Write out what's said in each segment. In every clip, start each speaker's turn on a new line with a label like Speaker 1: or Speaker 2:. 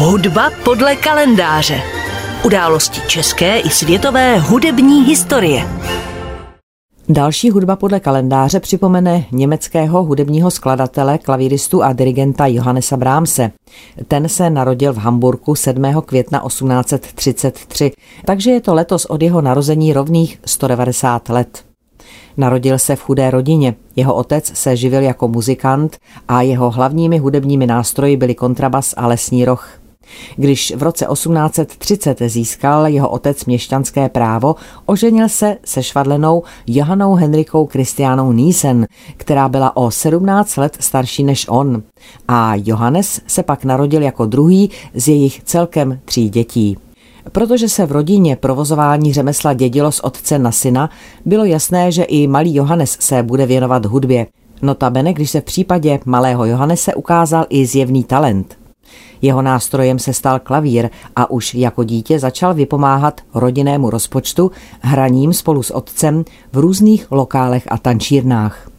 Speaker 1: Hudba podle kalendáře. Události české i světové hudební historie.
Speaker 2: Další hudba podle kalendáře připomene německého hudebního skladatele, klavíristu a dirigenta Johannesa Brahmse. Ten se narodil v Hamburku 7. května 1833, takže je to letos od jeho narození rovných 190 let. Narodil se v chudé rodině. Jeho otec se živil jako muzikant a jeho hlavními hudebními nástroji byly kontrabas a lesní roh. Když v roce 1830 získal jeho otec měšťanské právo, oženil se se švadlenou Johanou Henrikou Kristiánou Niesen, která byla o 17 let starší než on. A Johannes se pak narodil jako druhý z jejich celkem tří dětí. Protože se v rodině provozování řemesla dědilo z otce na syna, bylo jasné, že i malý Johannes se bude věnovat hudbě. Notabene, když se v případě malého Johannese ukázal i zjevný talent. Jeho nástrojem se stal klavír a už jako dítě začal vypomáhat rodinnému rozpočtu hraním spolu s otcem v různých lokálech a tančírnách.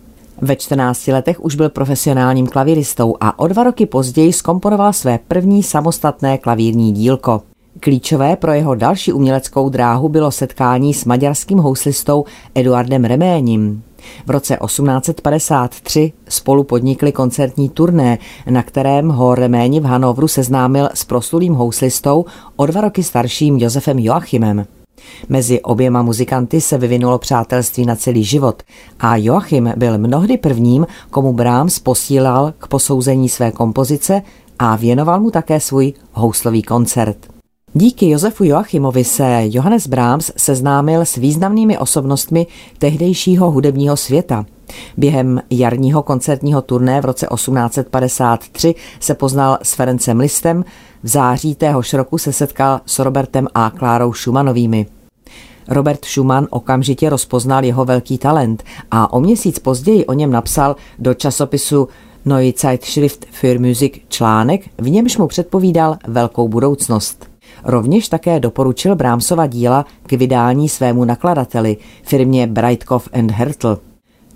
Speaker 2: Ve 14 letech už byl profesionálním klavíristou a o dva roky později skomponoval své první samostatné klavírní dílko. Klíčové pro jeho další uměleckou dráhu bylo setkání s maďarským houslistou Eduardem Reméním. V roce 1853 spolu podnikli koncertní turné, na kterém ho Reméni v Hanovru seznámil s proslulým houslistou o dva roky starším Josefem Joachimem. Mezi oběma muzikanty se vyvinulo přátelství na celý život a Joachim byl mnohdy prvním, komu Brahms posílal k posouzení své kompozice a věnoval mu také svůj houslový koncert. Díky Josefu Joachimovi se Johannes Brahms seznámil s významnými osobnostmi tehdejšího hudebního světa. Během jarního koncertního turné v roce 1853 se poznal s Ferencem Listem, v září téhož roku se setkal s Robertem a Klárou Schumannovými. Robert Schumann okamžitě rozpoznal jeho velký talent a o měsíc později o něm napsal do časopisu Neue Zeitschrift für Musik článek, v němž mu předpovídal velkou budoucnost. Rovněž také doporučil Brámsova díla k vydání svému nakladateli, firmě Breitkopf and Hertel.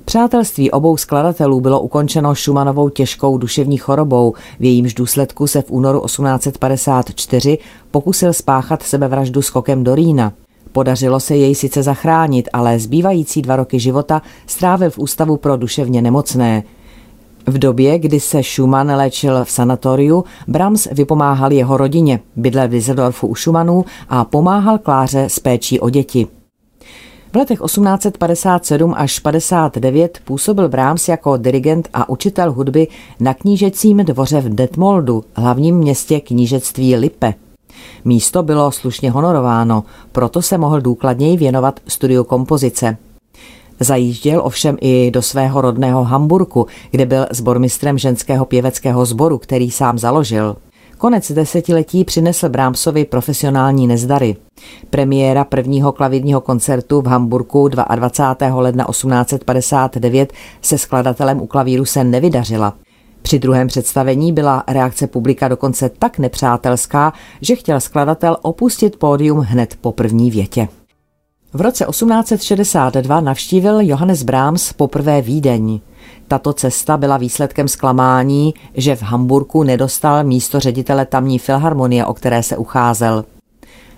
Speaker 2: Přátelství obou skladatelů bylo ukončeno Schumannovou těžkou duševní chorobou, v jejímž důsledku se v únoru 1854 pokusil spáchat sebevraždu skokem do Rýna. Podařilo se jej sice zachránit, ale zbývající dva roky života strávil v ústavu pro duševně nemocné. V době, kdy se Schumann léčil v sanatoriu, Brahms vypomáhal jeho rodině, bydlel v Düsseldorfu u Schumannů a pomáhal Kláře s péčí o děti. V letech 1857 až 59 působil Brahms jako dirigent a učitel hudby na knížecím dvoře v Detmoldu, hlavním městě knížectví Lippe. Místo bylo slušně honorováno, proto se mohl důkladněji věnovat studiu kompozice. Zajížděl ovšem i do svého rodného Hamburku, kde byl sbormistrem ženského pěveckého sboru, který sám založil. Konec desetiletí přinesl Brahmsovi profesionální nezdary. Premiéra prvního klavírního koncertu v Hamburku 22. ledna 1859 se skladatelem u klavíru se nevydařila. Při druhém představení byla reakce publika dokonce tak nepřátelská, že chtěl skladatel opustit pódium hned po první větě. V roce 1862 navštívil Johannes Brahms poprvé Vídeň. Tato cesta byla výsledkem zklamání, že v Hamburku nedostal místo ředitele tamní filharmonie, o které se ucházel.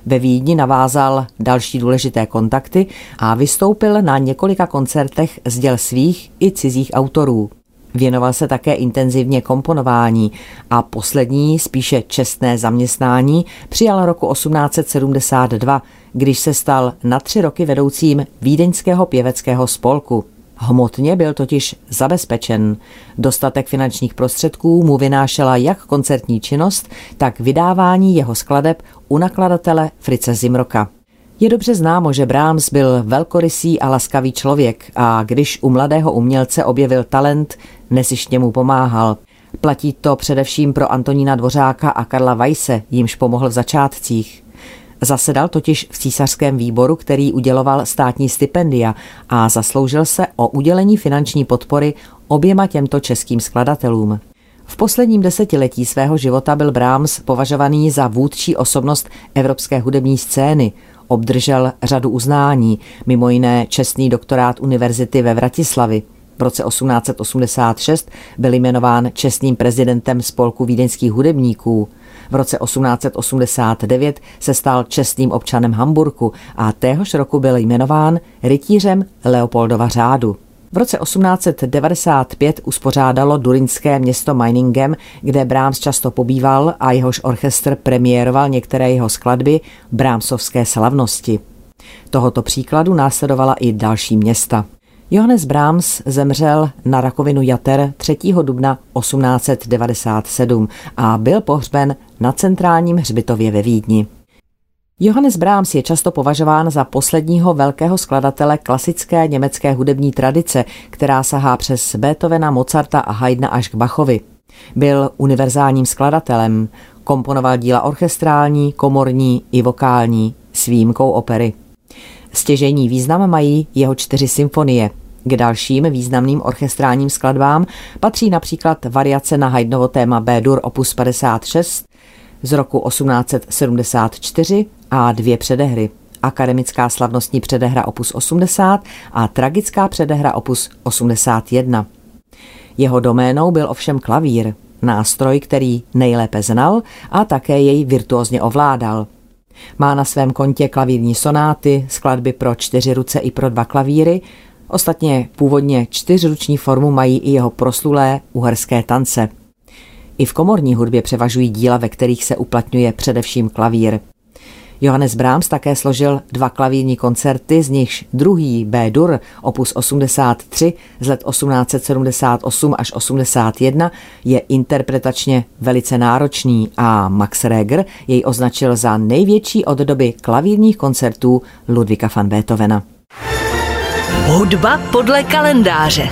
Speaker 2: Ve Vídni navázal další důležité kontakty a vystoupil na několika koncertech z děl svých i cizích autorů. Věnoval se také intenzivně komponování a poslední, spíše čestné zaměstnání přijal roku 1872, když se stal na tři roky vedoucím Vídeňského pěveckého spolku. Hmotně byl totiž zabezpečen. Dostatek finančních prostředků mu vynášela jak koncertní činnost, tak vydávání jeho skladeb u nakladatele Frice Zimroka. Je dobře známo, že Brahms byl velkorysý a laskavý člověk a když u mladého umělce objevil talent, nesištně mu pomáhal. Platí to především pro Antonína Dvořáka a Karla Weisse, jimž pomohl v začátcích. Zasedal totiž v císařském výboru, který uděloval státní stipendia a zasloužil se o udělení finanční podpory oběma těmto českým skladatelům. V posledním desetiletí svého života byl Brahms považovaný za vůdčí osobnost evropské hudební scény. Obdržel řadu uznání, mimo jiné čestný doktorát univerzity ve Vratislavi. V roce 1886 byl jmenován čestným prezidentem spolku vídeňských hudebníků. V roce 1889 se stal čestným občanem Hamburku a téhož roku byl jmenován rytířem Leopoldova řádu. V roce 1895 uspořádalo durinské město Meiningen, kde Brahms často pobýval a jehož orchestr premiéroval některé jeho skladby Brahmsovské slavnosti. Tohoto příkladu následovala i další města. Johannes Brahms zemřel na rakovinu jater 3. dubna 1897 a byl pohřben na centrálním hřbitově ve Vídni. Johannes Brahms je často považován za posledního velkého skladatele klasické německé hudební tradice, která sahá přes Beethovena, Mozarta a Haydna až k Bachovi. Byl univerzálním skladatelem, komponoval díla orchestrální, komorní i vokální s výjimkou opery. Stěžejní význam mají jeho čtyři symfonie. K dalším významným orchestrálním skladbám patří například variace na Haydnovo téma B-dur opus 56 z roku 1874 a dvě předehry. Akademická slavnostní předehra opus 80 a tragická předehra opus 81. Jeho doménou byl ovšem klavír, nástroj, který nejlépe znal a také jej virtuózně ovládal. Má na svém kontě klavírní sonáty, skladby pro čtyři ruce i pro dva klavíry, ostatně původně čtyřruční formu mají i jeho proslulé uherské tance. I v komorní hudbě převažují díla, ve kterých se uplatňuje především klavír. Johannes Brahms také složil dva klavírní koncerty, z nichž druhý B-dur, opus 83 z let 1878 až 81, je interpretačně velice náročný a Max Reger jej označil za největší od doby klavírních koncertů Ludvíka van Beethovena.
Speaker 1: Hudba podle kalendáře.